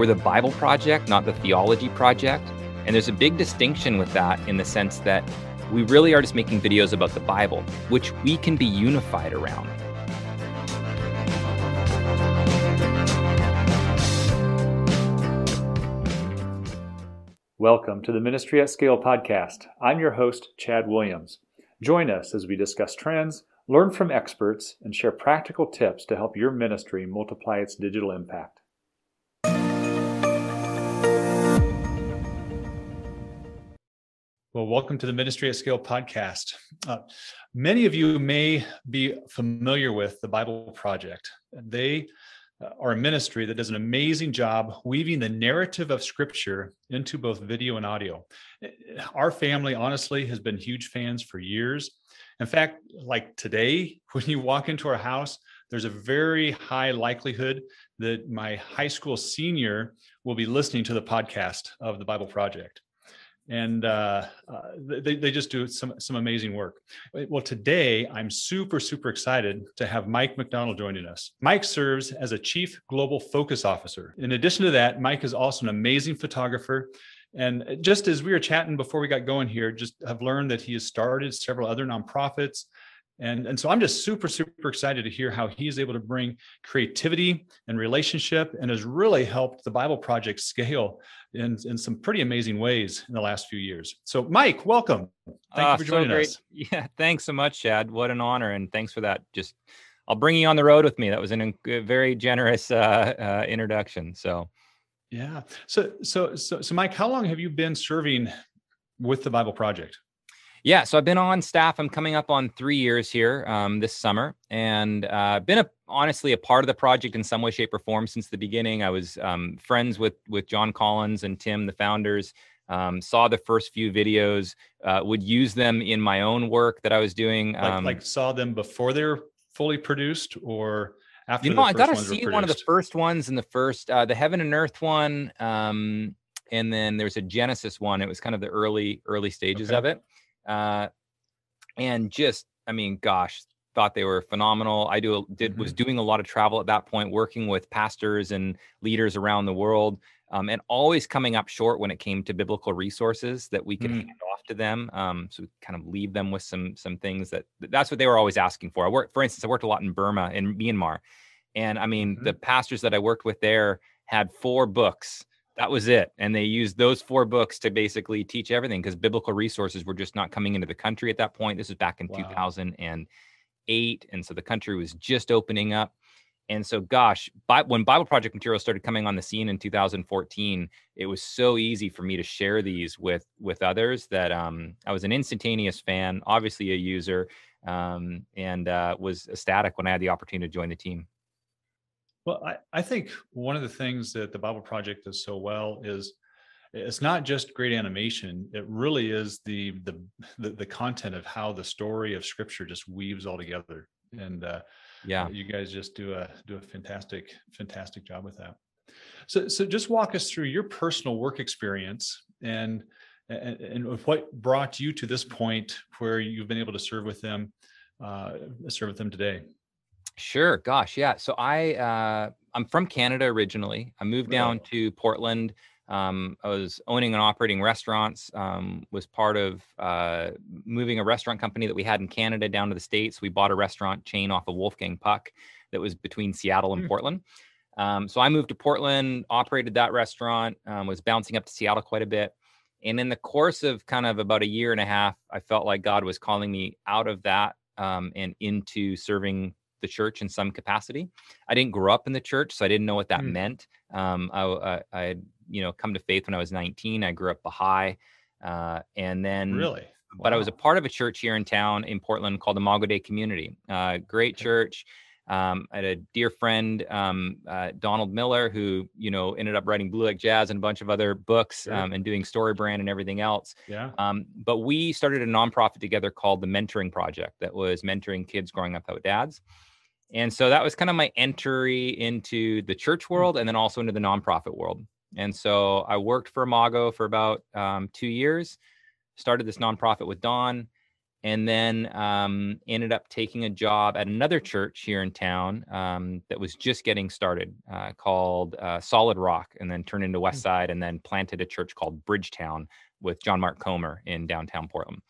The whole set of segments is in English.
We're the Bible Project, not the Theology Project. And there's a big distinction with that in the sense that we really are just making videos about the Bible, which we can be unified around. Welcome to the Ministry at Scale podcast. I'm your host, Chad Williams. Join us as we discuss trends, learn from experts, and share practical tips to help your ministry multiply its digital impact. Well, welcome to the Ministry at Scale podcast. Uh, many of you may be familiar with the Bible Project. They uh, are a ministry that does an amazing job weaving the narrative of Scripture into both video and audio. Our family, honestly, has been huge fans for years. In fact, like today, when you walk into our house, there's a very high likelihood that my high school senior will be listening to the podcast of the Bible Project and uh, uh, they, they just do some some amazing work. Well, today I'm super super excited to have Mike McDonald joining us. Mike serves as a chief global focus officer. In addition to that, Mike is also an amazing photographer. And just as we were chatting before we got going here, just have learned that he has started several other nonprofits and, and so I'm just super, super excited to hear how he is able to bring creativity and relationship and has really helped the Bible Project scale in, in some pretty amazing ways in the last few years. So, Mike, welcome. Thank uh, you for joining so us. Yeah, thanks so much, Chad. What an honor. And thanks for that. Just, I'll bring you on the road with me. That was an, a very generous uh, uh, introduction. So, yeah. So, so, so, so, Mike, how long have you been serving with the Bible Project? Yeah, so I've been on staff. I'm coming up on three years here um, this summer, and uh, been a, honestly a part of the project in some way, shape, or form since the beginning. I was um, friends with with Jon Collins and Tim, the founders. Um, saw the first few videos, uh, would use them in my own work that I was doing. Like, um, like saw them before they're fully produced, or after. You know, I got to see one of the first ones in the first, uh, the Heaven and Earth one, um, and then there's a Genesis one. It was kind of the early early stages okay. of it uh, and just I mean, gosh, thought they were phenomenal. I do did mm-hmm. was doing a lot of travel at that point, working with pastors and leaders around the world, um, and always coming up short when it came to biblical resources that we could mm. hand off to them. Um, so kind of leave them with some some things that that's what they were always asking for. I worked, for instance, I worked a lot in Burma in Myanmar, and I mean mm-hmm. the pastors that I worked with there had four books that was it and they used those four books to basically teach everything because biblical resources were just not coming into the country at that point. This was back in wow. 2008 and so the country was just opening up. And so gosh when bible project material started coming on the scene in 2014 it was so easy for me to share these with with others that um, i was an instantaneous fan obviously a user um, and uh, was ecstatic when i had the opportunity to join the team well, I, I think one of the things that the Bible Project does so well is it's not just great animation it really is the, the the the, content of how the story of scripture just weaves all together. And uh yeah. you guys just do a do a fantastic fantastic job with that. So so just walk us through your personal work experience and and, and what brought you to this point where you've been able to serve with them uh serve with them today Sure. Gosh, yeah. So I uh, I'm from Canada originally. I moved down to Portland. Um, I was owning and operating restaurants. Um, was part of uh, moving a restaurant company that we had in Canada down to the states. We bought a restaurant chain off of Wolfgang Puck that was between Seattle and mm. Portland. Um, so I moved to Portland, operated that restaurant, um, was bouncing up to Seattle quite a bit. And in the course of kind of about a year and a half, I felt like God was calling me out of that um, and into serving the church in some capacity. I didn't grow up in the church, so I didn't know what that mm. meant. Um, I, I, I, had, you know, come to faith when I was 19. I grew up Baha'i, uh, and then really, wow. but I was a part of a church here in town in Portland called the Imago Dei Community. Uh, great okay. church. Um, I had a dear friend, um, uh, Donald Miller, who you know ended up writing Blue Like Jazz and a bunch of other books sure. um, and doing StoryBrand and everything else. Yeah. Um, but we started a nonprofit together called the Mentoring Project that was mentoring kids growing up without dads. And so that was kind of my entry into the church hmm. world and then also into the nonprofit world. And so I worked for Imago for about um, two years, started this nonprofit with Don. and then um, ended up taking a job at another church here in town um, that was just getting started uh, called uh, Solid Rock, and then turned into West Mm. Side, and then planted a church called Bridgetown with John Mark Comer in downtown Portland.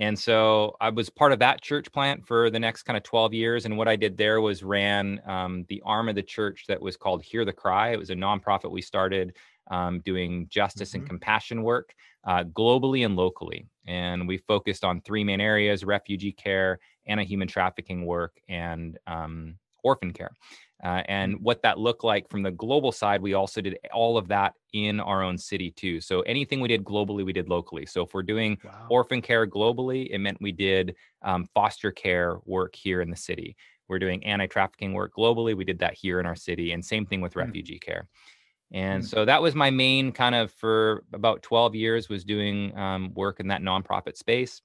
And so I was part of that church plant for the next kind of 12 years. And what I did there was ran um, the arm of the church that was called Hear the Cry. It was a nonprofit we started um, doing justice Mhm. and compassion work uh, globally and locally. And we focused on three main areas refugee care, anti human trafficking work, and um, orphan care. Uh, and what that looked like from the global side, we also did all of that in our own city too. So anything we did globally, we did locally. So if we're doing Wow. orphan care globally, it meant we did um, foster care work here in the city. We're doing anti trafficking work globally. We did that here in our city. And same thing with Hmm. refugee care. And Hmm. so that was my main kind of for about 12 years was doing um, work in that nonprofit space.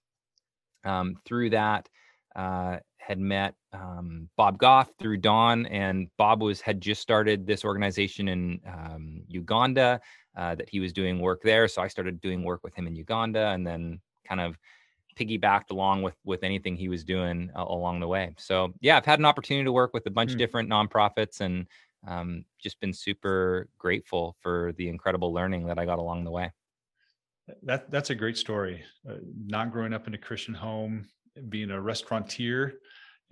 Um, through that, uh, had met um, Bob Goff through Don, and Bob was had just started this organization in um, Uganda uh, that he was doing work there. So I started doing work with him in Uganda, and then kind of piggybacked along with with anything he was doing uh, along the way. So yeah, I've had an opportunity to work with a bunch Hmm. of different nonprofits, and um, just been super grateful for the incredible learning that I got along the way. That that's a great story. Uh, not growing up in a Christian home, being a restaurateur,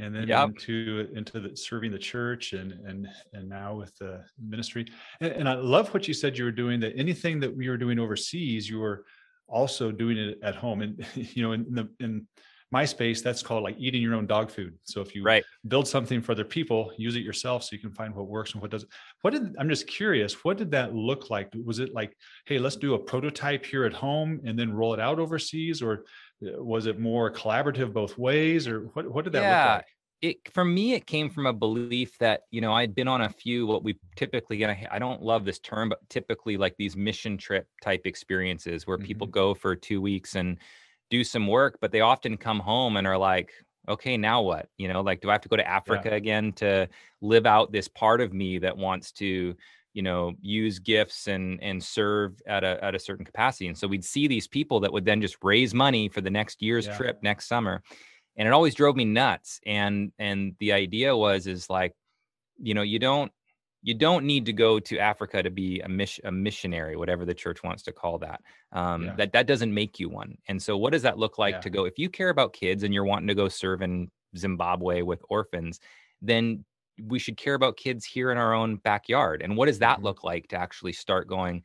and then Yep. into into the, serving the church, and and and now with the ministry. And, and I love what you said you were doing. That anything that we were doing overseas, you were also doing it at home. And you know, in the in my space, that's called like eating your own dog food. So if you Right. build something for other people, use it yourself so you can find what works and what doesn't. What did I'm just curious, what did that look like? Was it like, hey, let's do a prototype here at home and then roll it out overseas? Or uh, was it more collaborative both ways? Or what, what did that Yeah. look like? It for me it came from a belief that you know i'd been on a few what we typically and I, I don't love this term but typically like these mission trip type experiences where people mm-hmm. go for two weeks and do some work but they often come home and are like okay now what? You know like do i have to go to africa again to live out this part of me that wants to you know use gifts and and serve at a at a certain capacity? And so we'd see these people that would then just raise money for the next year's Yeah. trip next summer and it always drove me nuts and and the idea was is like you know you don't you don't need to go to africa to be a, miss, a missionary whatever the church wants to call that um, Yeah. that that doesn't make you one and so what does that look like Yeah. to go if you care about kids and you're wanting to go serve in zimbabwe with orphans then we should care about kids here in our own backyard and what does that Mhm. look like to actually start going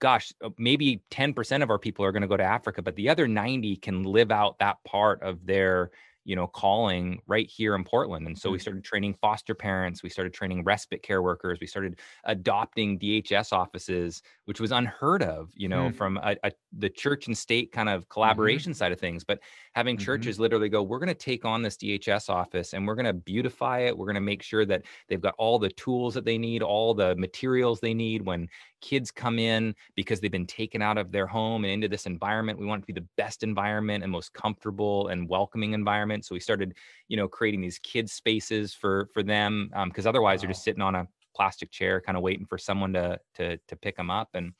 gosh uh, maybe 10% of our people are going to go to africa but the other 90 can live out that part of their you know calling right here in portland and so we Mhm. started training foster parents we started training respite care workers we started adopting dhs offices which was unheard of you know Hmm. from a, a, the church and state kind of collaboration side of things but having Mhm. churches literally go we're going to take on this dhs office and we're going to beautify it. We're going to make sure that they've got all the tools that they need all the materials they need when kids come in because they've been taken out of their home and into this environment. We want it to be the best environment and most comfortable and welcoming environment. So we started you know creating these kids spaces for for them because otherwise they're just sitting on a plastic chair kind of waiting for someone to to to pick them up and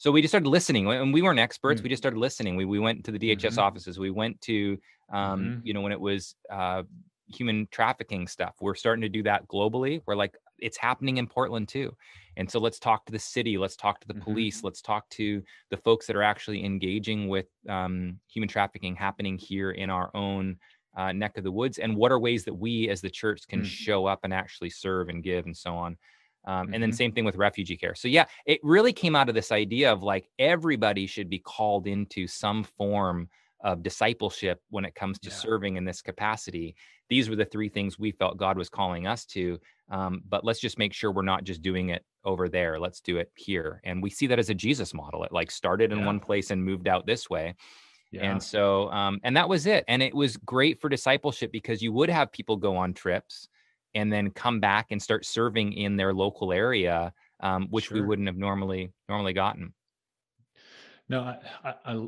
so we just started listening and we weren't experts Mm. we just started listening we, we went to the dhs Mhm. offices we went to um, Mhm. you know when it was uh, human trafficking stuff we're starting to do that globally we're like it's happening in portland too and so let's talk to the city let's talk to the police let's talk to the folks that are actually engaging with um, human trafficking happening here in our own uh, neck of the woods and what are ways that we as the church can Mm. show up and actually serve and give and so on um, and then Mhm. same thing with refugee care so yeah it really came out of this idea of like everybody should be called into some form of discipleship when it comes to Yeah. serving in this capacity these were the three things we felt god was calling us to um, but let's just make sure we're not just doing it over there let's do it here and we see that as a jesus model it like started in Yeah. one place and moved out this way Yeah. and so, um, and that was it. And it was great for discipleship because you would have people go on trips and then come back and start serving in their local area, um, which we wouldn't have normally normally gotten. No, I, I, I,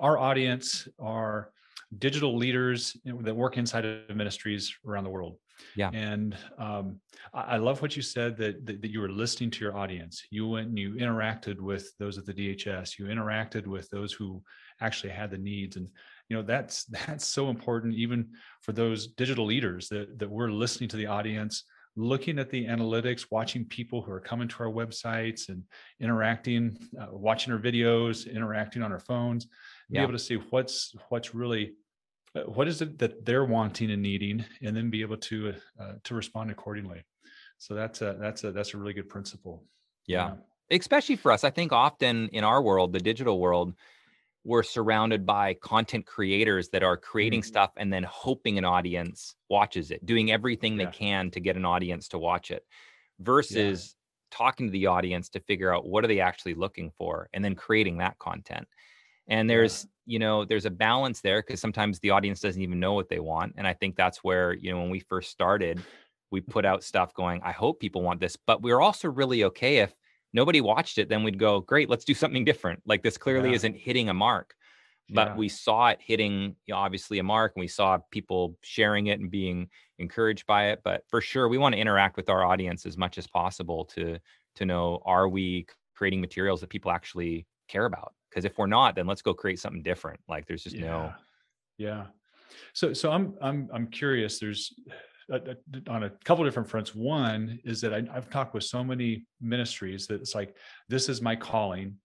our audience are digital leaders that work inside of ministries around the world. Yeah. And um, I, I love what you said that, that that you were listening to your audience. You went and you interacted with those at the DHS. You interacted with those who actually had the needs. And you know that's that's so important even for those digital leaders that that we're listening to the audience looking at the analytics watching people who are coming to our websites and interacting uh, watching our videos interacting on our phones be able to see what's what's really uh, what is it that they're wanting and needing and then be able to uh, to respond accordingly. So that's a that's a that's a really good principle yeah. yeah especially for us i think often in our world the digital world we're surrounded by content creators that are creating mm-hmm. stuff and then hoping an audience watches it, doing everything yeah. they can to get an audience to watch it versus yeah. talking to the audience to figure out what are they actually looking for and then creating that content. And there's, yeah. you know, there's a balance there because sometimes the audience doesn't even know what they want. And I think that's where, you know, when we first started, we put out stuff going, I hope people want this, but we're also really okay if nobody watched it, then we'd go, great, let's do something different. Like this clearly yeah. isn't hitting a mark. But yeah. we saw it hitting you know, obviously a mark and we saw people sharing it and being encouraged by it. But for sure, we want to interact with our audience as much as possible to to know are we creating materials that people actually care about? Because if we're not, then let's go create something different. Like there's just yeah. no yeah. So so I'm I'm I'm curious. There's on a couple different fronts. One is that I, I've talked with so many ministries that it's like, this is my calling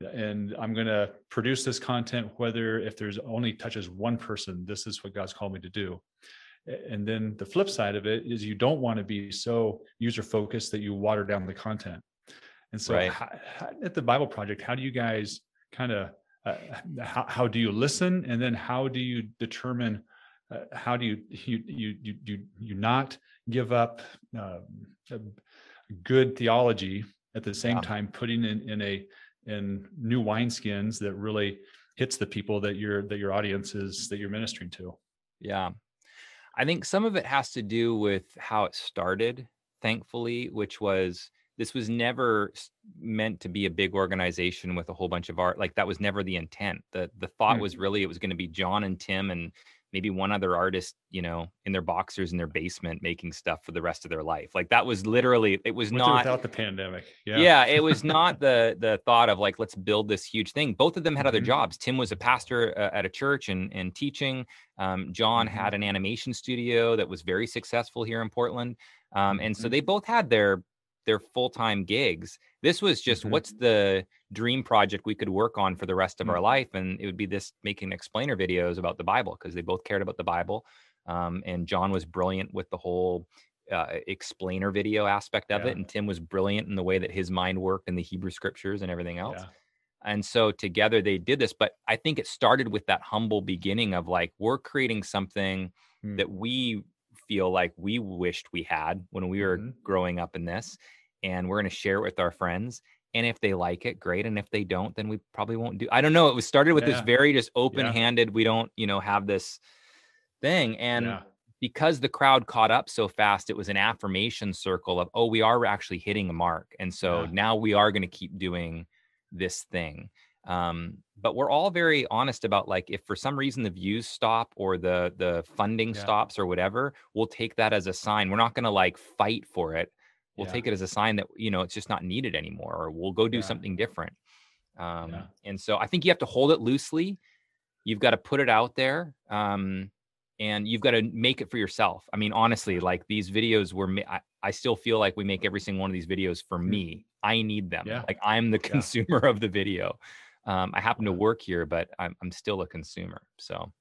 and I'm going to produce this content, whether if there's only touches one person, this is what God's called me to do. And then the flip side of it is you don't want to be so user focused that you water down the content. And so right. how, how, at the Bible Project, how do you guys kind of, uh, how, how do you listen? And then how do you determine uh, how do you you you you you not give up uh, good theology at the same yeah. time putting in in a in new wineskins that really hits the people that your that your audience is that you're ministering to yeah i think some of it has to do with how it started thankfully which was this was never meant to be a big organization with a whole bunch of art like that was never the intent the the thought mm. was really it was going to be john and tim and maybe one other artist, you know, in their boxers in their basement making stuff for the rest of their life. Like that was literally it was With not without the pandemic. Yeah. Yeah, it was not the the thought of like let's build this huge thing. Both of them had other mm-hmm. jobs. Tim was a pastor uh, at a church and and teaching. Um, John mm-hmm. had an animation studio that was very successful here in Portland. Um, and mm-hmm. so they both had their their full-time gigs. This was just mm-hmm. what's the dream project we could work on for the rest of mm-hmm. our life and it would be this making explainer videos about the bible because they both cared about the bible um, and john was brilliant with the whole uh, explainer video aspect of yeah. it and tim was brilliant in the way that his mind worked in the hebrew scriptures and everything else yeah. and so together they did this but i think it started with that humble beginning of like we're creating something mm. that we feel like we wished we had when we were mm-hmm. growing up in this and we're going to share it with our friends and if they like it great and if they don't then we probably won't do i don't know it was started with yeah. this very just open-handed yeah. we don't you know have this thing and yeah. because the crowd caught up so fast it was an affirmation circle of oh we are actually hitting a mark and so now we are going to keep doing this thing um, but we're all very honest about like if for some reason the views stop or the the funding stops or whatever we'll take that as a sign. We're not going to like fight for it. We'll yeah. take it as a sign that you know it's just not needed anymore or we'll go do yeah. something different. Um, yeah. and so i think you have to hold it loosely. You've got to put it out there um, and you've got to make it for yourself. I mean honestly like these videos were I, I, still feel like we make every single one of these videos for mm. me. I need them. Like i'm the consumer of the video um, i happen to work here but I'm, I'm still a consumer so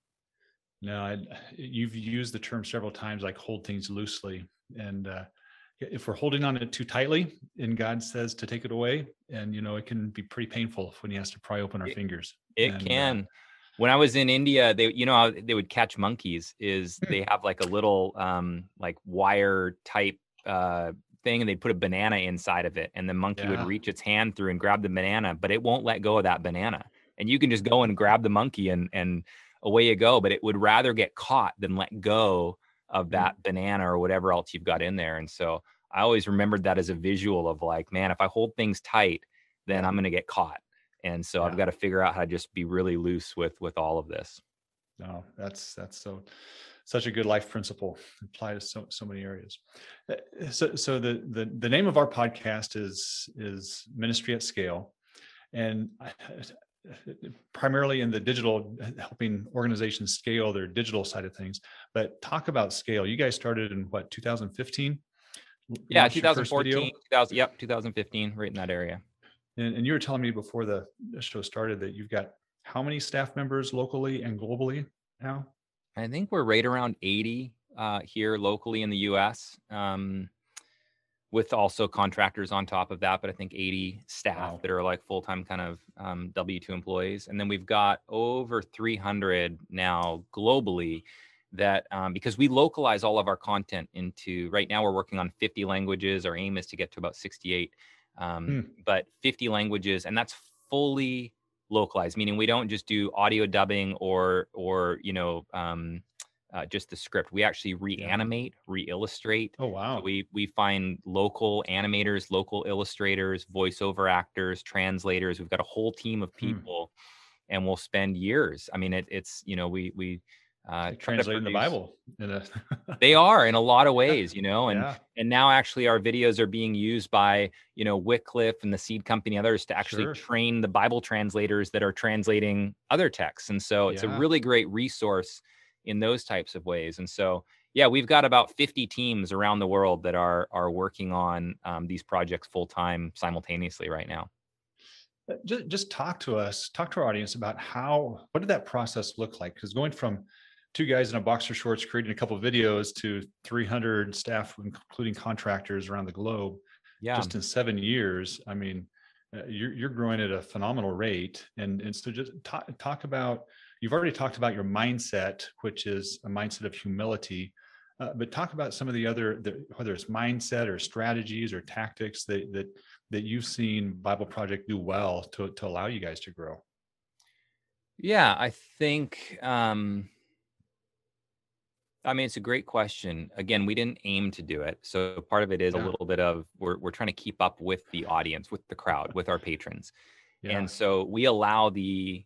no I, you've used the term several times like hold things loosely and uh, if we're holding on it too tightly and God says to take it away, and you know, it can be pretty painful when he has to pry open our it, fingers. It and, uh can. Uh, when I was in India, they, you know, they would catch monkeys. Is hmm. they have like a little, um, like wire type uh, thing, and they'd put a banana inside of it, and the monkey yeah. would reach its hand through and grab the banana, but it won't let go of that banana. And you can just go and grab the monkey, and and away you go. But it would rather get caught than let go of mm. that banana or whatever else you've got in there. And so I always remembered that as a visual of like, man, if I hold things tight, then I'm going to get caught. And so yeah. I've got to figure out how to just be really loose with with all of this. No, that's that's so such a good life principle applied to so so many areas. Eh, so so the the the name of our podcast is is Ministry at Scale, and primarily in the digital helping organizations scale their digital side of things. But talk about scale. You guys started in what 2015 yeah 2014 2000 yep 2015 right in that area. And, and you were telling me before the show started that you've got how many staff members locally and globally now i think we're right around 80 uh, here locally in the us um, with also contractors on top of that, but I think 80 staff wow. that are like full time kind of um, W 2 employees. And then we've got over 300 now globally that um, because we localize all of our content into right now we're working on 50 languages. Our aim is to get to about 68, um, hmm. but 50 languages, and that's fully localized, meaning we don't just do audio dubbing or or you know um, uh, just the script. We actually reanimate, yeah. re-illustrate. Oh wow! So we we find local animators, local illustrators, voiceover actors, translators. We've got a whole team of hmm. people, hmm. and we'll spend years. I mean, it, it's you know we we uh, translating the Bible. A... they are in a lot of ways, you know, and yeah. and now actually our videos are being used by you know Wycliffe and the Seed Company, others to actually sure. train the Bible translators that are translating other texts, and so it's yeah. a really great resource in those types of ways. And so, yeah, we've got about 50 teams around the world that are are working on um, these projects full time simultaneously right now. Uh, just, just talk to us, talk to our audience about how what did that process look like? Because going from two guys in a boxer shorts creating a couple of videos to 300 staff, including contractors around the globe, yeah, just in seven years. I mean, uh, you're you're growing at a phenomenal rate, and and so just talk talk about You've already talked about your mindset, which is a mindset of humility. Uh, but talk about some of the other, the, whether it's mindset or strategies or tactics that that that you've seen Bible Project do well to to allow you guys to grow. Yeah, I think. Um, I mean, it's a great question. Again, we didn't aim to do it, so part of it is yeah. a little bit of we're we're trying to keep up with the audience, with the crowd, with our patrons, yeah. and so we allow the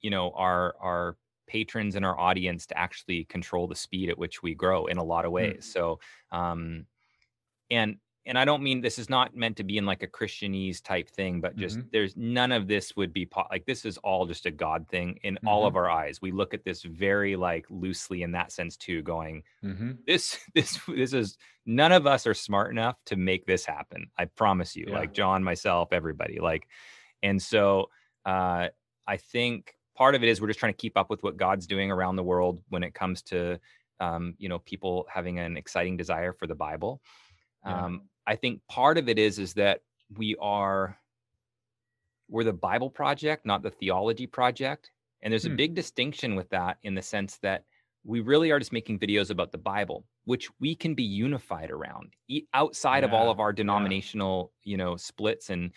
you know our our patrons and our audience to actually control the speed at which we grow in a lot of ways. Mm. So, um, and and I don't mean this is not meant to be in like a Christianese type thing, but just mm-hmm. there's none of this would be po- like this is all just a God thing in mm-hmm. all of our eyes. We look at this very like loosely in that sense too, going mm-hmm. this this this is none of us are smart enough to make this happen. I promise you, yeah. like John, myself, everybody, like, and so uh, I think part of it is we're just trying to keep up with what God's doing around the world when it comes to um, you know people having an exciting desire for the Bible. Yeah. Um, I think part of it is is that we are we're the Bible project, not the theology project, and there's hmm. a big distinction with that in the sense that we really are just making videos about the Bible, which we can be unified around outside yeah. of all of our denominational, yeah. you know, splits and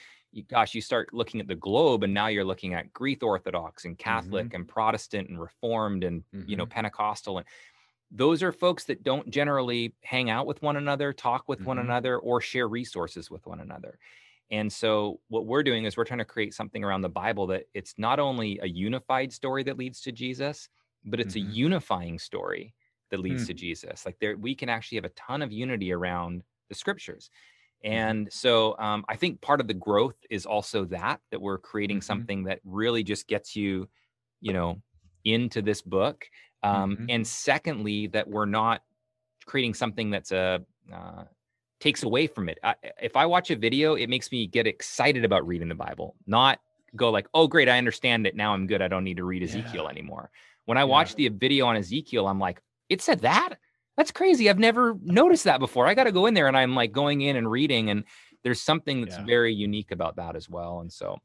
gosh, you start looking at the globe and now you're looking at Greek Orthodox and Catholic mm-hmm. and Protestant and Reformed and mm-hmm. you know mm-hmm. Pentecostal and those are folks that don't generally hang out with one another, talk with mm-hmm. one another, or share resources with one another. And so what we're doing is we're trying to create something around the Bible that it's not only a unified story that leads to Jesus, but it's mm-hmm. a unifying story that leads mm. to Jesus. Like there we can actually have a ton of unity around the scriptures. Mm-hmm. And so um, I think part of the growth is also that that we're creating mm-hmm. something that really just gets you, you know, into this book. Um, mm-hmm. And secondly, that we're not creating something that's a uh, takes away from it. I, if I watch a video, it makes me get excited about reading the Bible, not go like, "Oh, great, I understand it. Now I'm good. I don't need to read Ezekiel yeah. anymore." When I yeah. watch the video on Ezekiel, I'm like, "It said that? that's crazy. I've never noticed that before. I got to go in there and I'm like going in and reading, and there's something that's yeah. very unique about that as well. And so,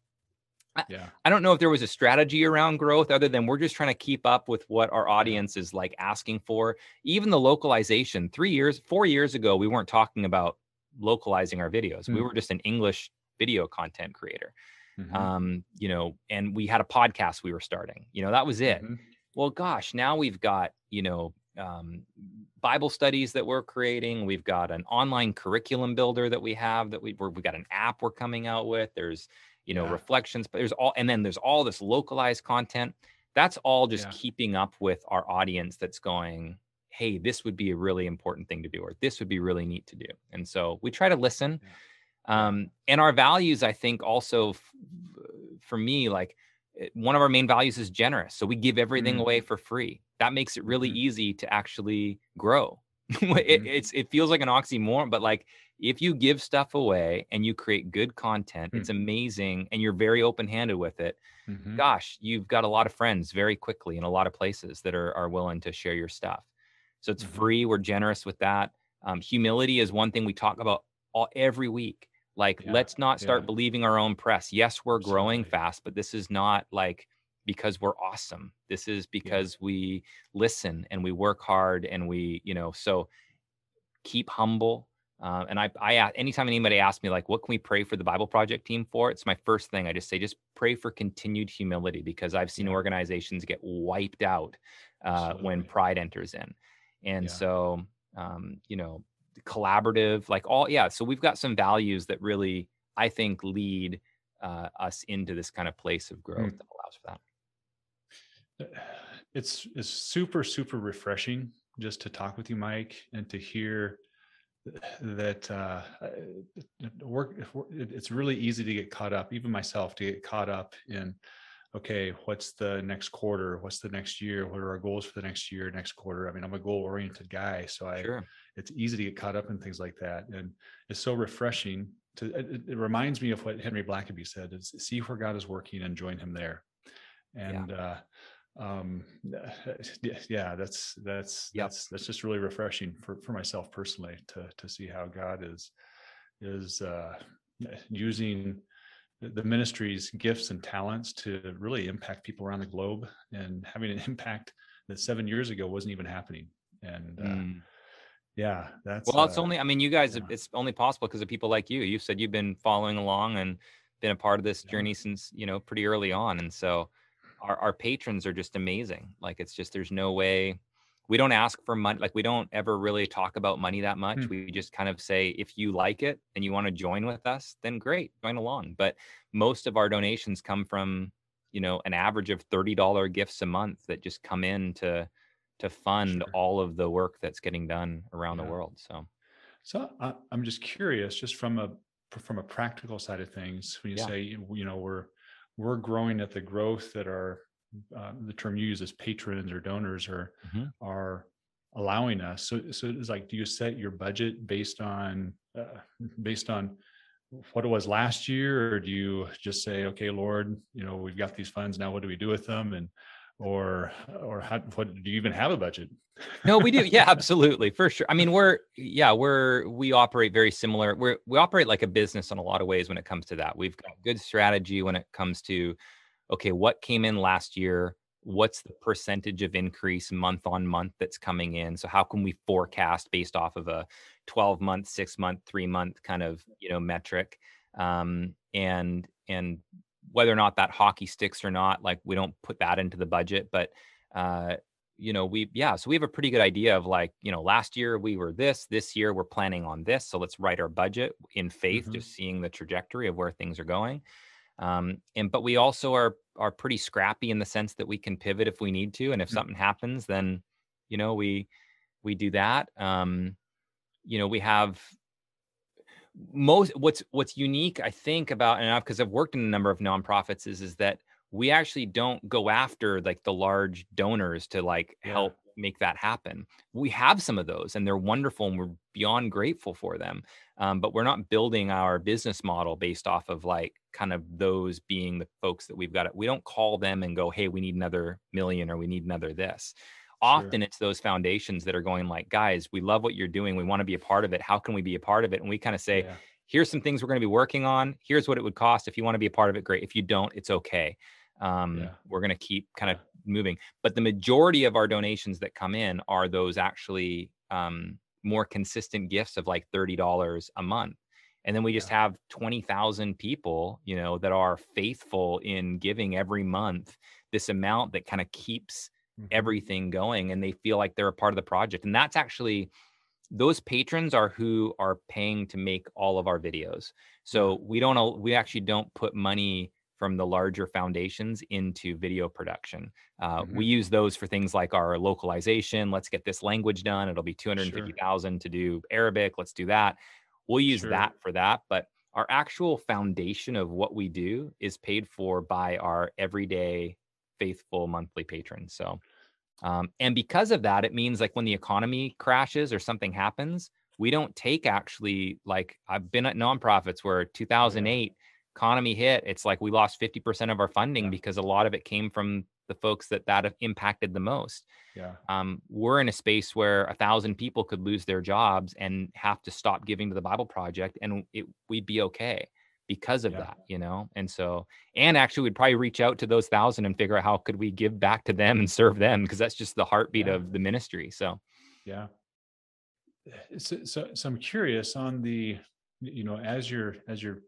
yeah, I, I don't know if there was a strategy around growth other than we're just trying to keep up with what our audience is like asking for. Even the localization, three years, four years ago, we weren't talking about localizing our videos. Mm-hmm. We were just an English video content creator. Mm-hmm. Um, you know, and we had a podcast we were starting. You know, that was it. Mm-hmm. Well, gosh, now we've got, you know, um, Bible studies that we're creating. We've got an online curriculum builder that we have that we we've got an app we're coming out with. There's you know yeah. reflections, but there's all and then there's all this localized content. That's all just yeah. keeping up with our audience. That's going, hey, this would be a really important thing to do, or this would be really neat to do. And so we try to listen. Yeah. Um, and our values, I think, also f- for me, like one of our main values is generous. So we give everything Mm. away for free. That makes it really Mhm. easy to actually grow. it, Mhm. it's it feels like an oxymoron, but like if you give stuff away and you create good content, it's amazing, and you're very open handed with it. Mhm. Gosh, you've got a lot of friends very quickly in a lot of places that are are willing to share your stuff. So it's Mhm. free. We're generous with that. Um, humility is one thing we talk about all every week. Like, Yeah, let's not start yeah. believing our own press. Yes, we're growing fast, but this is not like because we're awesome. This is because we listen and we work hard and we, you know, so keep humble. Uh, and I, I, anytime anybody asks me like, what can we pray for the Bible Project team for? It's my first thing. I just say, just pray for continued humility because I've seen Yeah. organizations get wiped out uh, when pride enters in. And Yeah. so, um, you know, collaborative, like all, yeah. So we've got some values that really, I think, lead uh, us into this kind of place of growth Hmm. that allows for that. it's it's super super refreshing just to talk with you mike and to hear that uh uh, work it- it's really easy to get caught up even myself to get caught up in okay what's the next quarter? What's the next year? What are our goals for the next year next quarter? I mean i'm a goal oriented guy so i Sure. it's easy to get caught up in things like that and it's so refreshing to it, it reminds me of what henry blackaby said is see where god is working and join him there. And uh um yeah, yeah that's that's Yep. that's that's just really refreshing for for myself personally to to see how god is is uh using the ministry's gifts and talents to really impact people around the globe and having an impact that seven years ago wasn't even happening and uh, Mm. yeah that's Well, it's uh, only, I mean, you guys, yeah. it's only possible because of people like you. You said you've been following along and been a part of this Yeah. journey since, you know, pretty early on. And so our, our patrons are just amazing. Like, it's just, there's no way we don't ask for money. Like, we don't ever really talk about money that much. Hmm. We just kind of say, if you like it and you want to join with us, then great, join along. But most of our donations come from, you know, an average of $30 gifts a month that just come in to, to fund Sure. all of the work that's getting done around Yeah. the world. So, So I, I'm just curious, just from a from a practical side of things, when you Yeah. say you know we're we're growing at the growth that our uh, the term you use as patrons or donors are Mhm. are allowing us. So so it's like, do you set your budget based on uh, based on what it was last year, or do you just say, okay, Lord, you know we've got these funds now, what do we do with them, and or or how what do you even have a budget? no, we do. Yeah, absolutely. For sure. I mean, we're, yeah, we're, we operate very similar. We're, we operate like a business in a lot of ways when it comes to that. We've got good strategy when it comes to, okay, what came in last year? What's the percentage of increase month on month that's coming in? So how can we forecast based off of a 12 month, six month, three month kind of, you know, metric? Um, and, and whether or not that hockey sticks or not, like we don't put that into the budget, but, uh, you know, we, yeah, so we have a pretty good idea of like, you know, last year we were this, this year we're planning on this. So let's write our budget in faith, Mhm. just seeing the trajectory of where things are going. Um, and, but we also are, are pretty scrappy in the sense that we can pivot if we need to. And if Mm. something happens, then, you know, we, we do that. Um, you know, we have most what's what's unique i think about and because i've worked in a number of nonprofits is is that we actually don't go after like the large donors to like Yeah. help make that happen. We have some of those and they're wonderful and we're beyond grateful for them um, but we're not building our business model based off of like kind of those being the folks that we've got we don't call them and go hey we need another million or we need another this often it's those foundations that are going like guys we love what you're doing we want to be a part of it how can we be a part of it and we kind of say Yeah. here's some things we're going to be working on here's what it would cost if you want to be a part of it great if you don't it's okay um, Yeah. we're going to keep kind of moving but the majority of our donations that come in are those actually um, more consistent gifts of like $30 a month and then we just have 20,000 people you know that are faithful in giving every month this amount that kind of keeps. Everything going and they feel like they're a part of the project and that's actually those patrons are who are paying to make all of our videos. So we don't we actually don't put money from the larger foundations into video production. Uh, we use those for things like our localization let's get this language done. It'll be 250000 to do arabic. Let's do that. We'll use Sure. that for that but our actual foundation of what we do is paid for by our everyday faithful monthly patrons. So, um, and because of that, it means like when the economy crashes or something happens, we don't take actually like I've been at nonprofits where 2008 economy hit. It's like we lost 50% of our funding Yeah. because a lot of it came from the folks that that have impacted the most. Yeah. Um, we're in a space where a thousand people could lose their jobs and have to stop giving to the Bible Project, and it, we'd be okay because of Yeah. that, you know. And so, and actually, we'd probably reach out to those thousand and figure out how could we give back to them and serve them because that's just the heartbeat Yeah. of the ministry. So, Yeah. So, so, so I'm curious on the, you know, as you're, as you're,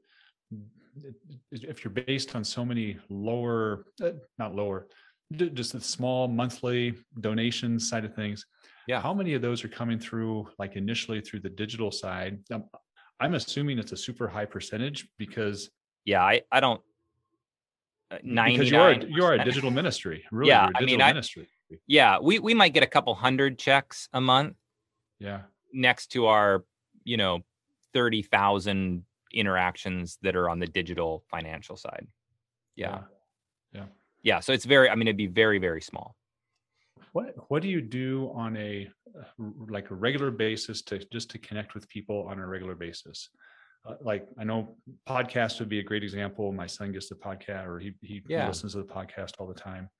if you're based on so many lower, uh, not lower, just the small monthly donation side of things. Yeah. How many of those are coming through, like initially through the digital side? Um, I'm assuming it's a super high percentage because yeah, I, I don't. Uh, because you are you are a digital ministry, really. Yeah, I mean, digital I- ministry. Yeah, we we might get a couple hundred checks a month Yeah, next to our, you know, thirty thousand interactions that are on the digital financial side. Yeah. Yeah. yeah so it's very i mean it'd be very very small What what do you do on a like a regular basis to just to connect with people on a regular basis? Uh, like I know podcast would be a great example. My son gets the podcast, or he he Yeah. listens to the podcast all the time.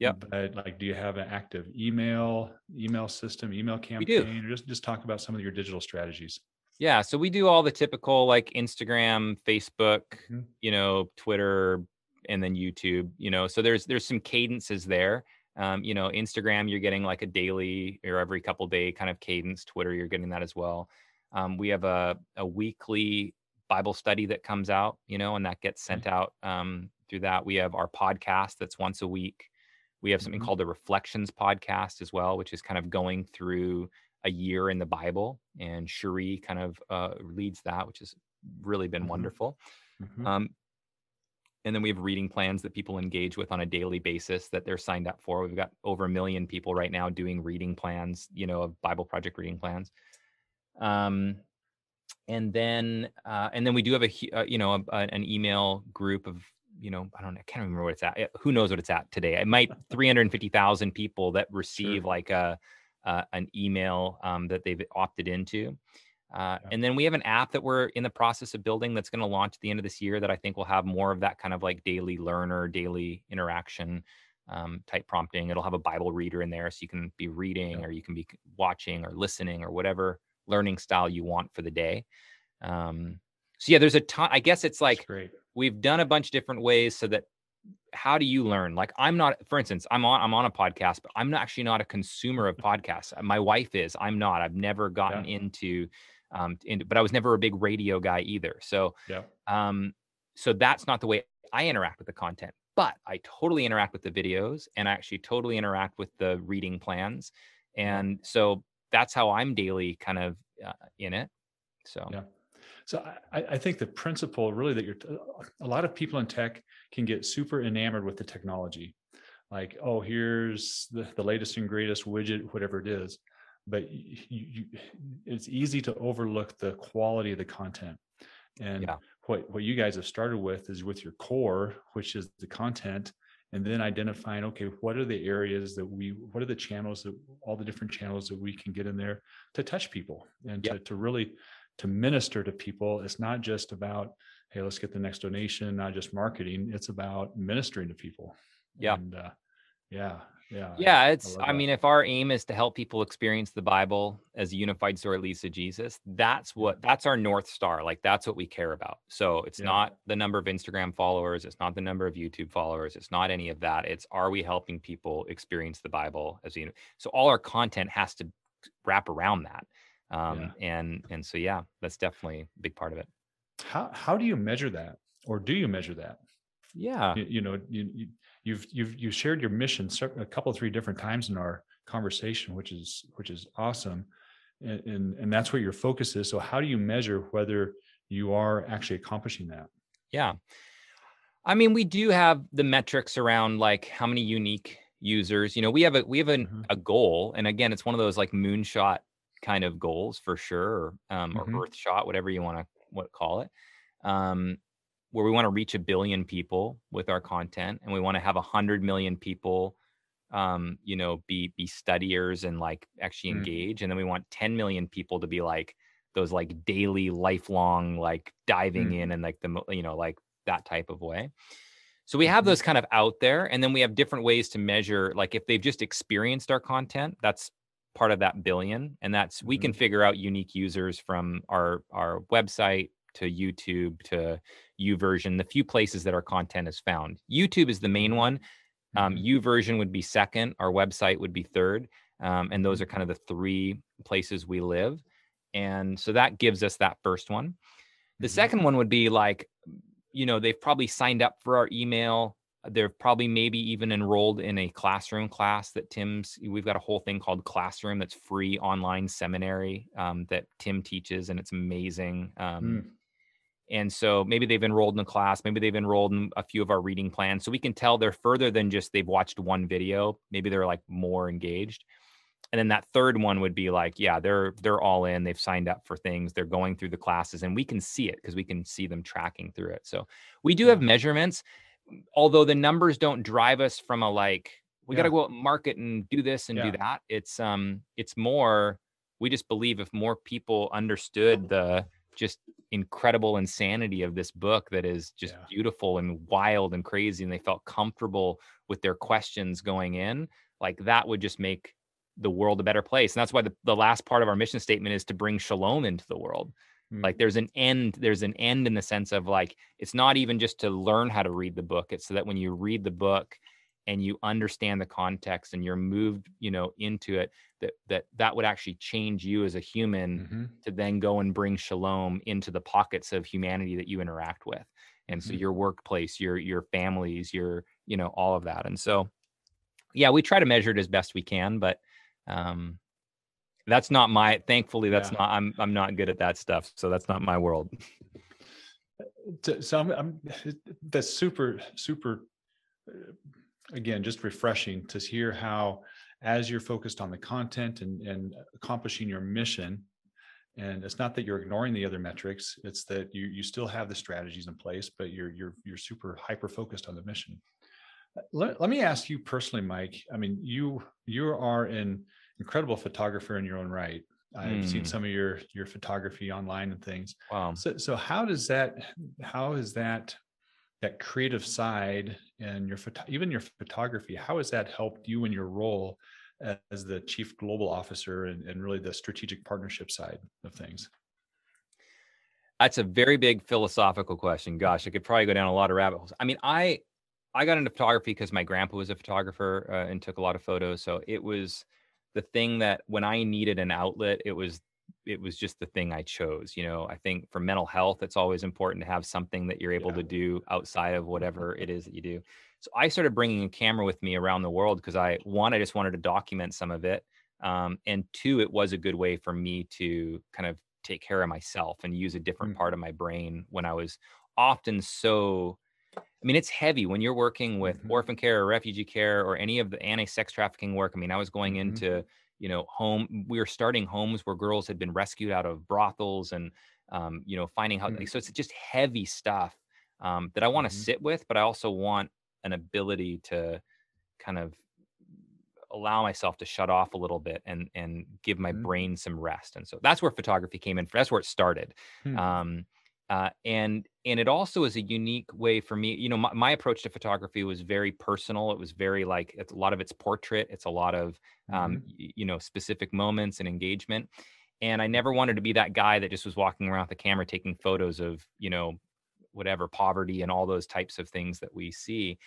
Yeah. But like, do you have an active email email system, email campaign, or just just talk about some of your digital strategies? yeah so we do all the typical like instagram facebook Mhm. you know twitter and then youtube you know so there's there's some cadences there um, you know instagram you're getting like a daily or every couple day kind of cadence twitter you're getting that as well um, we have a, a weekly bible study that comes out you know and that gets sent out um, through that we have our podcast that's once a week we have something Mhm. called the reflections podcast as well which is kind of going through a year in the bible and cherie kind of uh, leads that which has really been Mhm. wonderful Mhm. um, and then we have reading plans that people engage with on a daily basis that they're signed up for. We've got over a million people right now doing reading plans, you know, of Bible Project reading plans. Um, and then, uh, and then we do have a, uh, you know, a, a- an email group of, you know, I don't know, I can't remember what it's at. Who knows what it's at today? It might 350,000 people that receive like a, uh, an email um, that they've opted into. Uh, Yeah. And then we have an app that we're in the process of building that's going to launch at the end of this year that I think will have more of that kind of like daily learner, daily interaction um, type prompting. It'll have a Bible reader in there so you can be reading Yeah. or you can be watching or listening or whatever learning style you want for the day. Um, so yeah, there's a ton. I guess it's like we've done a bunch of different ways so that how do you learn like i'm not for instance i'm on i'm on a podcast but i'm not actually not a consumer of podcasts my wife is i'm not i've never gotten into um into, but i was never a big radio guy either so Yeah. um so that's not the way i interact with the content but i totally interact with the videos and i actually totally interact with the reading plans and so that's how i'm daily kind of uh, in it so Yeah. So I, I think the principle really that you're a lot of people in tech can get super enamored with the technology. Like, oh, here's the, the latest and greatest widget, whatever it is. But you, you, it's easy to overlook the quality of the content. And Yeah. what, what you guys have started with is with your core, which is the content, and then identifying, okay, what are the areas that we, what are the channels that all the different channels that we can get in there to touch people and to, to really to minister to people it's not just about hey let's get the next donation not just marketing it's about ministering to people Yeah. and uh, yeah yeah yeah it's love i mean if our aim is to help people experience the bible as a unified story leads to jesus that's what that's our north star like that's what we care about. So it's Yeah. not the number of instagram followers it's not the number of youtube followers it's not any of that it's are we helping people experience the bible as you know so all our content has to wrap around that um and and so yeah that's definitely a big part of it. How how do you measure that or do you measure that? Yeah. You, you know you, you you've you've you shared your mission a couple three different times in our conversation which is which is awesome and, and and that's where your focus is so how do you measure whether you are actually accomplishing that Yeah. I mean, we do have the metrics around like how many unique users. You know, we have a we have an, Mhm. a goal, and again, it's one of those like moonshot kind of goals for sure, or, um, Mhm. or Earth shot, whatever you want to what call it. um, where we want to reach a billion people with our content, and we want to have a hundred million people, um, you know, be be studiers and like actually Mm. engage, and then we want 10 million people to be like those like daily, lifelong, like diving Mm. in and like the you know like that type of way. So we have Mhm. those kind of out there, and then we have different ways to measure. Like if they've just experienced our content, that's part of that billion, and that's we can figure out unique users from our our website to YouTube to YouVersion, the few places that our content is found. YouTube is the main one. Um, Mhm. YouVersion would be second. Our website would be third, um, and those are kind of the three places we live. And so that gives us that first one. The Mhm. second one would be like, you know, they've probably signed up for our email. They're probably maybe even enrolled in a classroom class that Tim's. We've got a whole thing called Classroom that's free online seminary um, that Tim teaches, and it's amazing. Um, Mm. And so maybe they've enrolled in a class, maybe they've enrolled in a few of our reading plans. So we can tell they're further than just they've watched one video. Maybe they're like more engaged. And then that third one would be like, yeah, they're they're all in. They've signed up for things. They're going through the classes, and we can see it because we can see them tracking through it. So we do have measurements, although the numbers don't drive us from a like we got to go out and market and do this and Yeah. do that. It's um it's more we just believe if more people understood the just incredible insanity of this book that is just Yeah. beautiful and wild and crazy and they felt comfortable with their questions going in like that would just make the world a better place and that's why the, the last part of our mission statement is to bring shalom into the world Mm. like there's an end there's an end in the sense of like it's not even just to learn how to read the book it's so that when you read the book and you understand the context and you're moved you know into it that that that would actually change you as a human Mhm. to then go and bring shalom into the pockets of humanity that you interact with and so Mhm. your workplace your your families your you know all of that and so yeah we try to measure it as best we can but um that's not my thankfully that's Yeah. not i'm i'm not good at that stuff so that's not my world So- so I'm, I'm that's super super uh, again just refreshing to hear how as you're focused on the content and and accomplishing your mission and it's not that you're ignoring the other metrics it's that you you still have the strategies in place but you're you're you're super hyper focused on the mission. Let, let me ask you personally mike i mean you you are an incredible photographer in your own right. I've seen Mm. some of your your photography online and things. Wow. So, so how does that, how is that, that creative side and your photo, even your photography, how has that helped you in your role as the chief global officer and, and really the strategic partnership side of things? That's a very big philosophical question. Gosh, I could probably go down a lot of rabbit holes. I mean, I I got into photography because my grandpa was a photographer uh, and took a lot of photos. So it was the thing that when I needed an outlet, it was it was just the thing I chose. You know, I think for mental health, it's always important to have something that you're able Yeah. to do outside of whatever it is that you do. So I started bringing a camera with me around the world because I one, I just wanted to document some of it, um, and two, it was a good way for me to kind of take care of myself and use a different Mm. part of my brain when I was often so. I mean, it's heavy when you're working with Mhm. orphan care or refugee care or any of the anti-sex trafficking work. I mean, I was going Mhm. into you know home. We were starting homes where girls had been rescued out of brothels and um, you know finding how. Mm. Like, so it's just heavy stuff um, that I want to Mhm. sit with, but I also want an ability to kind of allow myself to shut off a little bit and and give my Mhm. brain some rest. And so that's where photography came in. That's where it started. Hmm. Um, uh, and and it also is a unique way for me. You know, my, my approach to photography was very personal. It was very like it's a lot of it's portrait. It's a lot of um, Mhm. y- you know specific moments and engagement. And I never wanted to be that guy that just was walking around with the camera taking photos of you know whatever poverty and all those types of things that we see.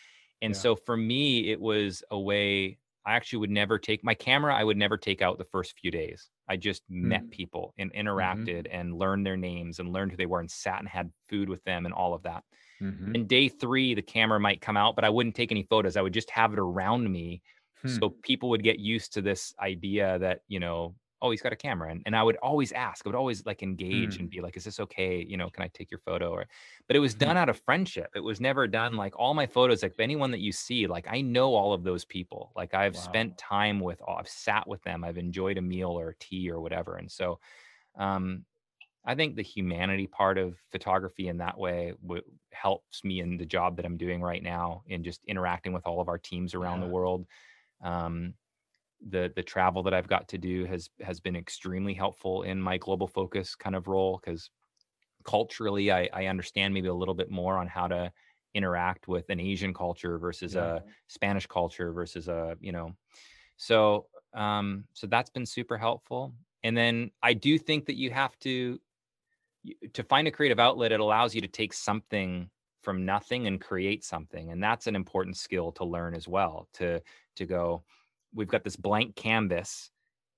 And Yeah. so for me, it was a way I actually would never take my camera, I would never take out the first few days. I just met Mm. people and interacted and learned their names and learned who they were and sat and had food with them and all of that. Mhm. And day three, the camera might come out, but I wouldn't take any photos. I would just have it around me. Hmm. So people would get used to this idea that, you know, oh, he's got a camera. And, and I would always ask, I would always like engage Hmm. and be like, is this okay? You know, can I take your photo? Or, but it was Hmm. done out of friendship. It was never done like all my photos, like anyone that you see, like I know all of those people. Like I've Wow. spent time with, I've sat with them, I've enjoyed a meal or tea or whatever. And so, um, I think the humanity part of photography in that way w- helps me in the job that I'm doing right now in just interacting with all of our teams around Yeah. the world. Um, the the travel that I've got to do has has been extremely helpful in my global focus kind of role because culturally I, I understand maybe a little bit more on how to interact with an Asian culture versus Yeah. a Spanish culture versus a you know so um so that's been super helpful and then I do think that you have to to find a creative outlet it allows you to take something from nothing and create something and that's an important skill to learn as well to to go we've got this blank canvas.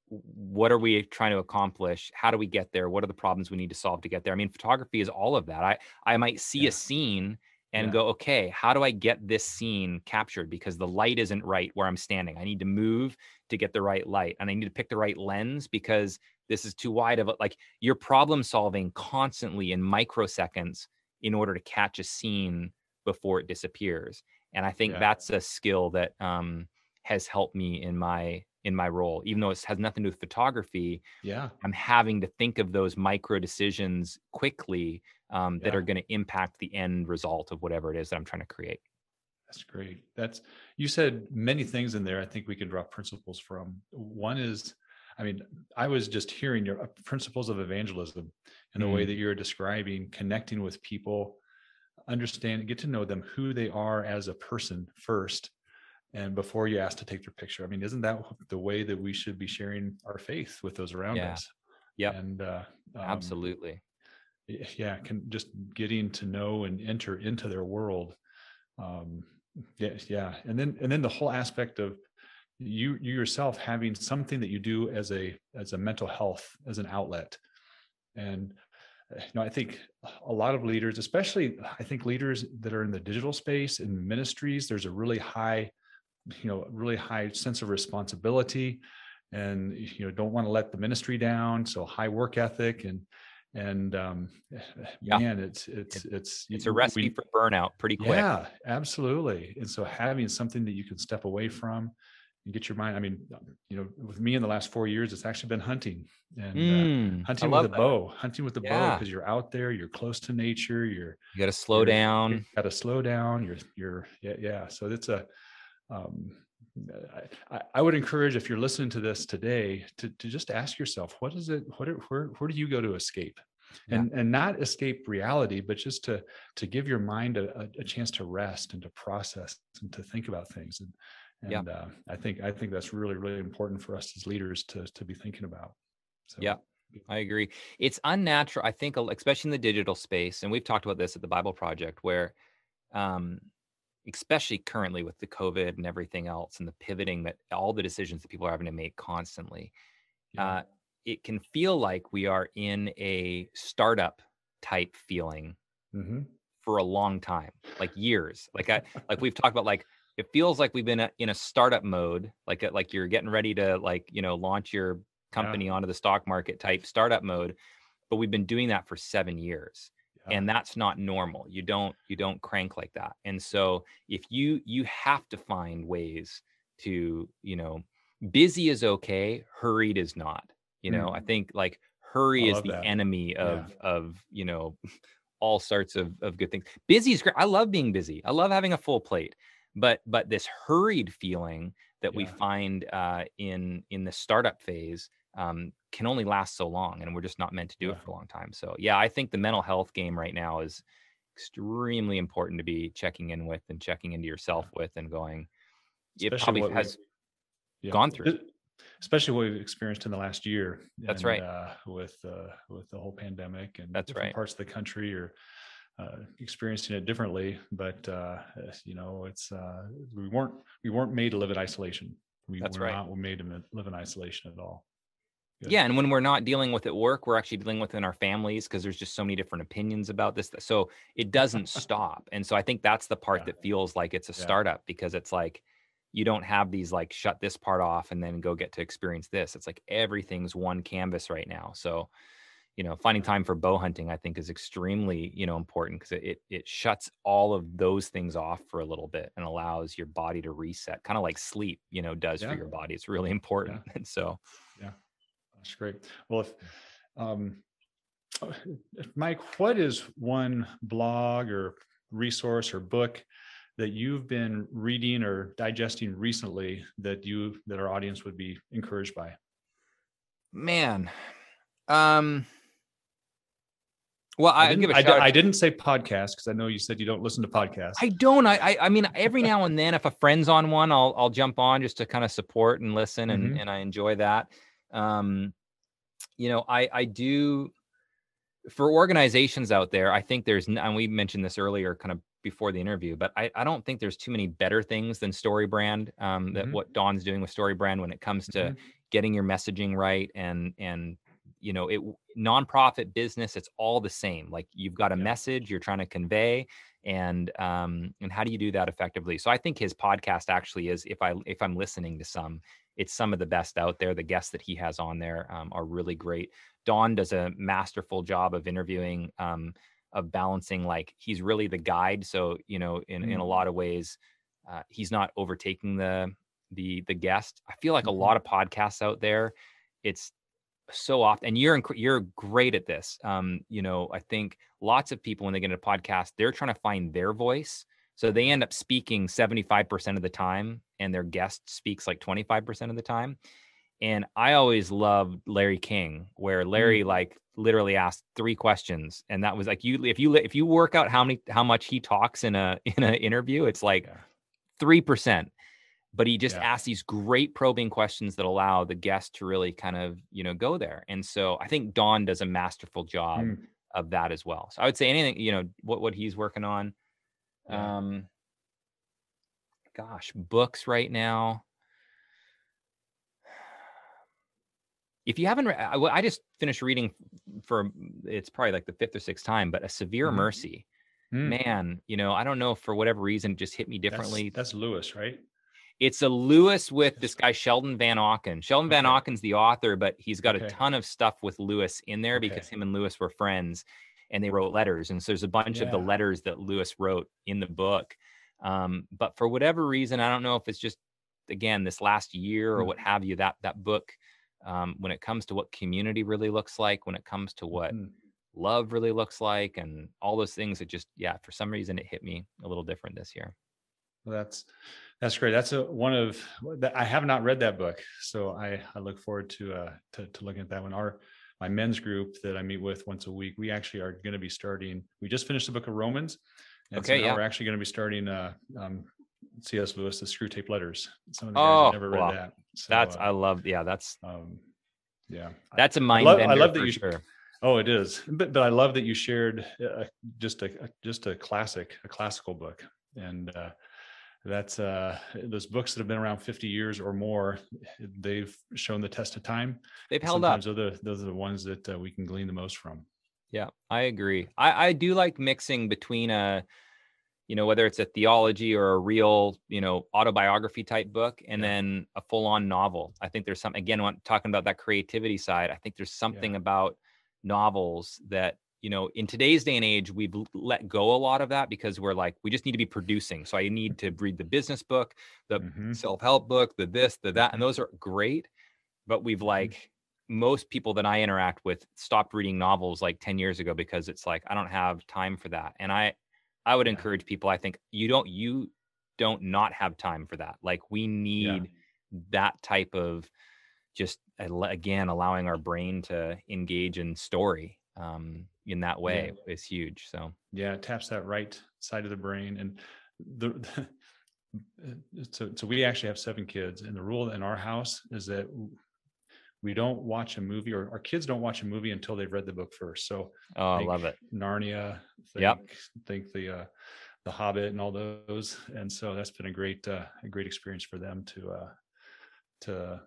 What are we trying to accomplish? How do we get there? What are the problems we need to solve to get there? I mean photography is all of that. I i might see Yeah. a scene and Yeah. go okay how do i get this scene captured? Because the light isn't right where i'm standing. I need to move to get the right light and i need to pick the right lens because this is too wide of a like you're problem solving constantly in microseconds in order to catch a scene before it disappears. And i think Yeah. that's a skill that um has helped me in my in my role even though it has nothing to do with photography Yeah. i'm having to think of those micro decisions quickly um, that Yeah. are going to impact the end result of whatever it is that i'm trying to create That's great. That's you said many things in there. I think we can draw principles from. One is, I mean, I was just hearing your uh, principles of evangelism in the way Mm. that you're describing, connecting with people, understand, get to know them, who they are as a person first, and before you ask to take their picture. I mean, isn't that the way that we should be sharing our faith with those around us? Yeah. us? Yep. And uh, um, absolutely yeah can just getting to know and enter into their world um yeah yeah and then and then the whole aspect of you you yourself having something that you do as a as a mental health as an outlet and uh, you know i think a lot of leaders especially i think leaders that are in the digital space in ministries there's a really high you know really high sense of responsibility and you know don't want to let the ministry down so high work ethic and and um Yeah. man it's it's it's it's a recipe we- for burnout pretty quick. Yeah absolutely. And so having something that you can step away from and get your mind i mean you know with me in the last four years it's actually been hunting and uh, Mm, I hunting with a that. bow hunting with a bow because you're out there you're close to nature you're you got to slow down. got to slow down you're you're yeah yeah. So it's a um I- I, would encourage if you're listening to this today to, to just ask yourself what is it what are, where where do you go to escape and and not escape reality but just to to give your mind a, a, chance to rest and to process and to think about things and Yeah. uh, I think I think that's really really important for us as leaders to to be thinking about. So Yeah. I agree. It's unnatural, I think, especially in the digital space, and we've talked about this at the Bible Project, where, um, especially currently with the COVID and everything else, and the pivoting that all the decisions that people are having to make constantly, yeah. uh, it can feel like we are in a startup type feeling Mhm. for a long time, like years. Like I, like we've talked about, like it feels like we've been a, in a startup mode, like a, like you're getting ready to like you know launch your company onto the stock market type startup mode, but we've been doing that for seven years, Yeah. and that's not normal. You don't you don't crank like that, and so if you you have to find ways to you know busy is okay, hurried is not. You know, I think like hurry. Is the that. enemy Yeah. of of you know all sorts of, of good things. Busy is great. I love being busy. I love having a full plate. But but this hurried feeling that we find uh, in in the startup phase um, can only last so long, and we're just not meant to do Yeah. it for a long time. So yeah, I think the mental health game right now is extremely important to be checking in with and checking into yourself with and going. It Especially probably has Yeah. gone through. Especially what we've experienced in the last year. That's and, right. Uh, with uh, with the whole pandemic and That's different right. parts of the country are uh, experiencing it differently. But uh, you know, it's uh, we weren't we weren't made to live in isolation. We That's were right. not made to live in isolation at all. Good. Yeah, and when we're not dealing with at work, we're actually dealing with it in our families because there's just so many different opinions about this. So it doesn't stop. And so I think that's the part Yeah. that feels like it's a Yeah. startup because it's like you don't have these like shut this part off and then go get to experience this. It's like everything's one canvas right now. So, you know, finding time for bow hunting, I think, is extremely, you know, important because it it shuts all of those things off for a little bit and allows your body to reset, kind of like sleep, you know, does Yeah. for your body. It's really important. And so That's great. Well, if um, Mike, what is one blog or resource or book that you've been reading or digesting recently that you that our audience would be encouraged by? Man, um, well, I, I didn't, I, I didn't say podcast because I know you said you don't listen to podcasts. I don't. I, I, I mean, every now and then, if a friend's on one, I'll, I'll jump on just to kind of support and listen, and, mm-hmm. and I enjoy that. Um, you know, I, I do for organizations out there. I think there's, and we mentioned this earlier, kind of before the interview, but I, I don't think there's too many better things than StoryBrand. Um, that mm-hmm. what Don's doing with StoryBrand when it comes to mm-hmm. getting your messaging right and and you know it nonprofit business it's all the same like you've got a yeah. message you're trying to convey and um and how do you do that effectively so i think his podcast actually is if i if i'm listening to some it's some of the best out there the guests that he has on there um, are really great don does a masterful job of interviewing um of balancing like he's really the guide so you know in mm. in a mm. lot of ways uh, he's not overtaking the the the guest i feel like mm-hmm. a lot of podcasts out there it's so often and you're you're great at this um you know i think lots of people when they get into a podcast they're trying to find their voice so they end up speaking 75% of the time and their guest speaks like 25% of the time and i always loved larry king where larry mm. like literally asked three questions and that was like you if you if you work out how many how much he talks in a in an interview it's like 3% but he just yeah. asks these great probing questions that allow the guest to really kind of you know go there and so i think don does a masterful job mm. of that as well so i would say anything you know what what he's working on yeah. um gosh books right now if you haven't I, I just finished reading for it's probably like the fifth or sixth time but a severe mm. mercy mm. man you know i don't know for whatever reason just hit me differently that's, that's lewis right it's a Lewis with this guy Sheldon Vanauken. Sheldon okay. Vanauken's the author, but he's got okay. a ton of stuff with Lewis in there okay. because him and Lewis were friends, and they wrote letters. And so there's a bunch yeah. of the letters that Lewis wrote in the book. Um, but for whatever reason, I don't know if it's just again this last year or mm-hmm. what have you. That that book, um, when it comes to what community really looks like, when it comes to what mm-hmm. love really looks like, and all those things, it just yeah, for some reason it hit me a little different this year. Well, that's that's great. That's a one of I have not read that book, so I I look forward to uh to, to looking at that one. Our my men's group that I meet with once a week, we actually are going to be starting. We just finished the book of Romans, and okay, so yeah. we're actually going to be starting uh, um, C.S. Lewis, the Screwtape Letters. Some of the guys oh, never read that. So, that's uh, I love. Yeah, that's um, yeah, that's a mind I love, I love that you. Sure. Oh, it is, but but I love that you shared uh, just a just a classic, a classical book, and uh, that's uh those books that have been around 50 years or more they've shown the test of time. They've held Sometimes up those are, those are the ones that uh, we can glean the most from. Yeah i agree. I i do like mixing between a you know whether it's a theology or a real you know autobiography type book and yeah. then a full on novel. I think there's some again talking about that creativity side i think there's something yeah. about novels that you know in today's day and age we've let go a lot of that because we're like we just need to be producing so i need to read the business book the mm-hmm. self-help book the this the that and those are great but we've mm-hmm. like most people that i interact with stopped reading novels like 10 years ago because it's like i don't have time for that and i i would yeah. encourage people i think you don't you don't not have time for that like we need yeah. that type of just again allowing our brain to engage in story um, in that way yeah. is huge. So yeah, it taps that right side of the brain. And the, so so we actually have seven kids, and the rule in our house is that we don't watch a movie or our kids don't watch a movie until they've read the book first. So oh, I love it. Narnia, think, yep. think the uh, the Hobbit and all those, and so that's been a great uh, a great experience for them to uh, to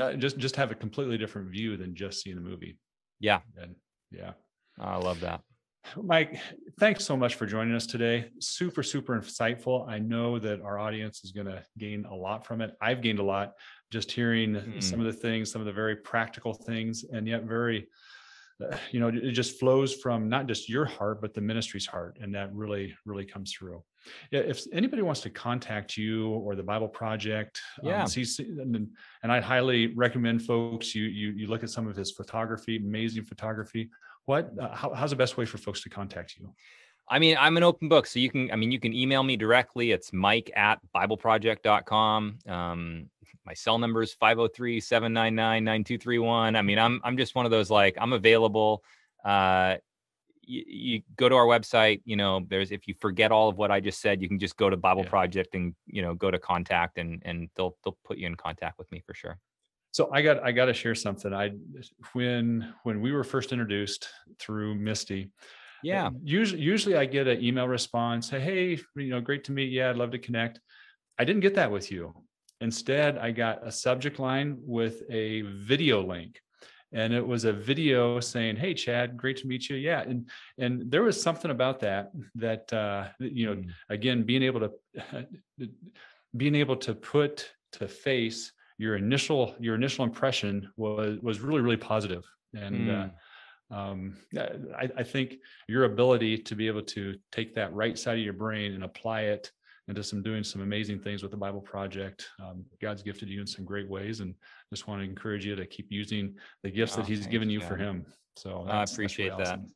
uh, just just have a completely different view than just seeing the movie. Yeah, and yeah. I love that. Mike, thanks so much for joining us today. Super, super insightful. I know that our audience is going to gain a lot from it. I've gained a lot just hearing mm. some of the things, some of the very practical things, and yet very, uh, you know, it just flows from not just your heart, but the ministry's heart. And that really, really comes through. If anybody wants to contact you or the Bible Project, um, yeah, um, and, and I'd highly recommend folks you you you look at some of his photography, amazing photography what uh, how, how's the best way for folks to contact you I mean, I'm an open book. So you can, I mean, you can email me directly. It's mike at bibleproject.com. Um, my cell number is 503 799 9231. I mean, I'm, I'm just one of those like, I'm available. Uh, you, you, go to our website, you know, there's, if you forget all of what I just said, you can just go to Bible yeah. Project and, you know, go to contact and, and they'll, they'll put you in contact with me for sure. So I got, I got to share something. I, when, when we were first introduced through Misty, yeah. Usually, usually I get an email response, hey, you know, great to meet you. I'd love to connect. I didn't get that with you. Instead, I got a subject line with a video link. And it was a video saying, "Hey, Chad, great to meet you." Yeah, and and there was something about that that uh, you know, mm. again, being able to being able to put to face your initial your initial impression was was really really positive and mm. uh, um, I, I, think your ability to be able to take that right side of your brain and apply it into some doing some amazing things with the Bible Project. Um, God's gifted you in some great ways, and just want to encourage you to keep using the gifts oh, that He's given you God. for Him. So I appreciate really that. Awesome.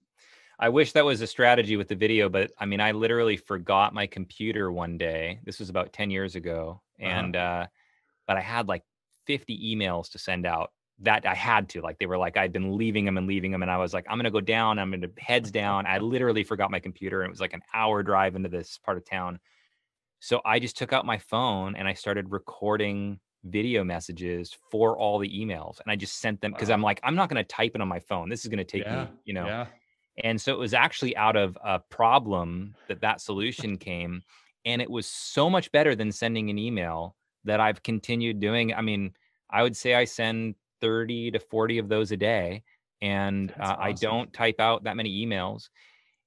I wish that was a strategy with the video, but I mean, I literally forgot my computer one day. This was about 10 years ago. Uh-huh. And, uh-huh. uh, but I had like 50 emails to send out that I had to. Like they were like I'd been leaving them and leaving them, and I was like, I'm gonna go down. I'm gonna heads down. I literally forgot my computer, and it was like an hour drive into this part of town. So I just took out my phone and I started recording video messages for all the emails, and I just sent them because wow. I'm like, I'm not gonna type it on my phone. This is gonna take yeah, me, you know. Yeah. And so it was actually out of a problem that that solution came, and it was so much better than sending an email that I've continued doing. I mean, I would say I send 30 to 40 of those a day. And uh, awesome. I don't type out that many emails.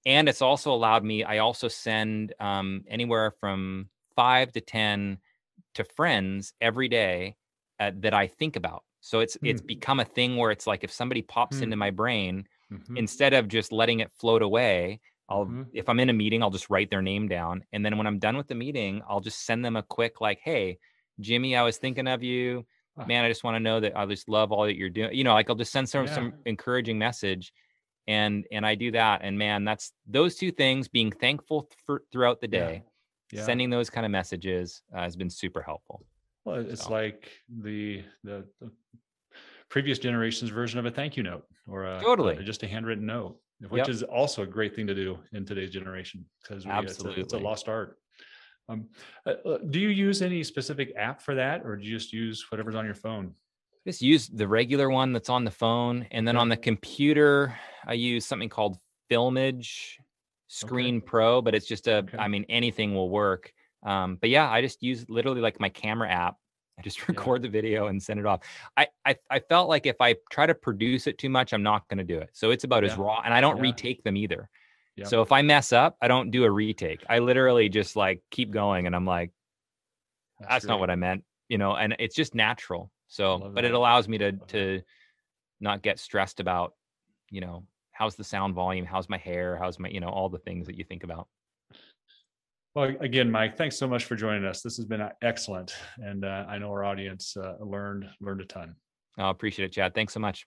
And it's also allowed me, I also send um, anywhere from five to 10 to friends every day uh, that I think about. So it's mm. it's become a thing where it's like if somebody pops mm. into my brain, mm-hmm. instead of just letting it float away, I'll mm-hmm. if I'm in a meeting, I'll just write their name down. And then when I'm done with the meeting, I'll just send them a quick like, hey, Jimmy, I was thinking of you man, I just want to know that I just love all that you're doing. You know, like I'll just send some yeah. some encouraging message, and and I do that. And man, that's those two things. Being thankful for throughout the day, yeah. Yeah. sending those kind of messages uh, has been super helpful. Well, it's so. like the, the, the previous generation's version of a thank you note, or a, totally just a handwritten note, which yep. is also a great thing to do in today's generation because it's, it's a lost art. Um, uh, uh, do you use any specific app for that, or do you just use whatever's on your phone? Just use the regular one that's on the phone, and then on the computer, I use something called Filmage Screen okay. Pro, but it's just a. Okay. I mean, anything will work. Um, but yeah, I just use literally like my camera app. I just record yeah. the video and send it off. I, I, I felt like if I try to produce it too much, I'm not going to do it. So it's about yeah. as raw, and I don't retake them either. Yep. So if I mess up, I don't do a retake. I literally just like keep going and I'm like, that's, that's not what I meant, you know, and it's just natural. So, but it allows me to, to not get stressed about, you know, how's the sound volume? How's my hair? How's my, you know, all the things that you think about. Well, again, Mike, thanks so much for joining us. This has been uh, excellent. And uh, I know our audience uh, learned, learned a ton. I appreciate it, Chad. Thanks so much.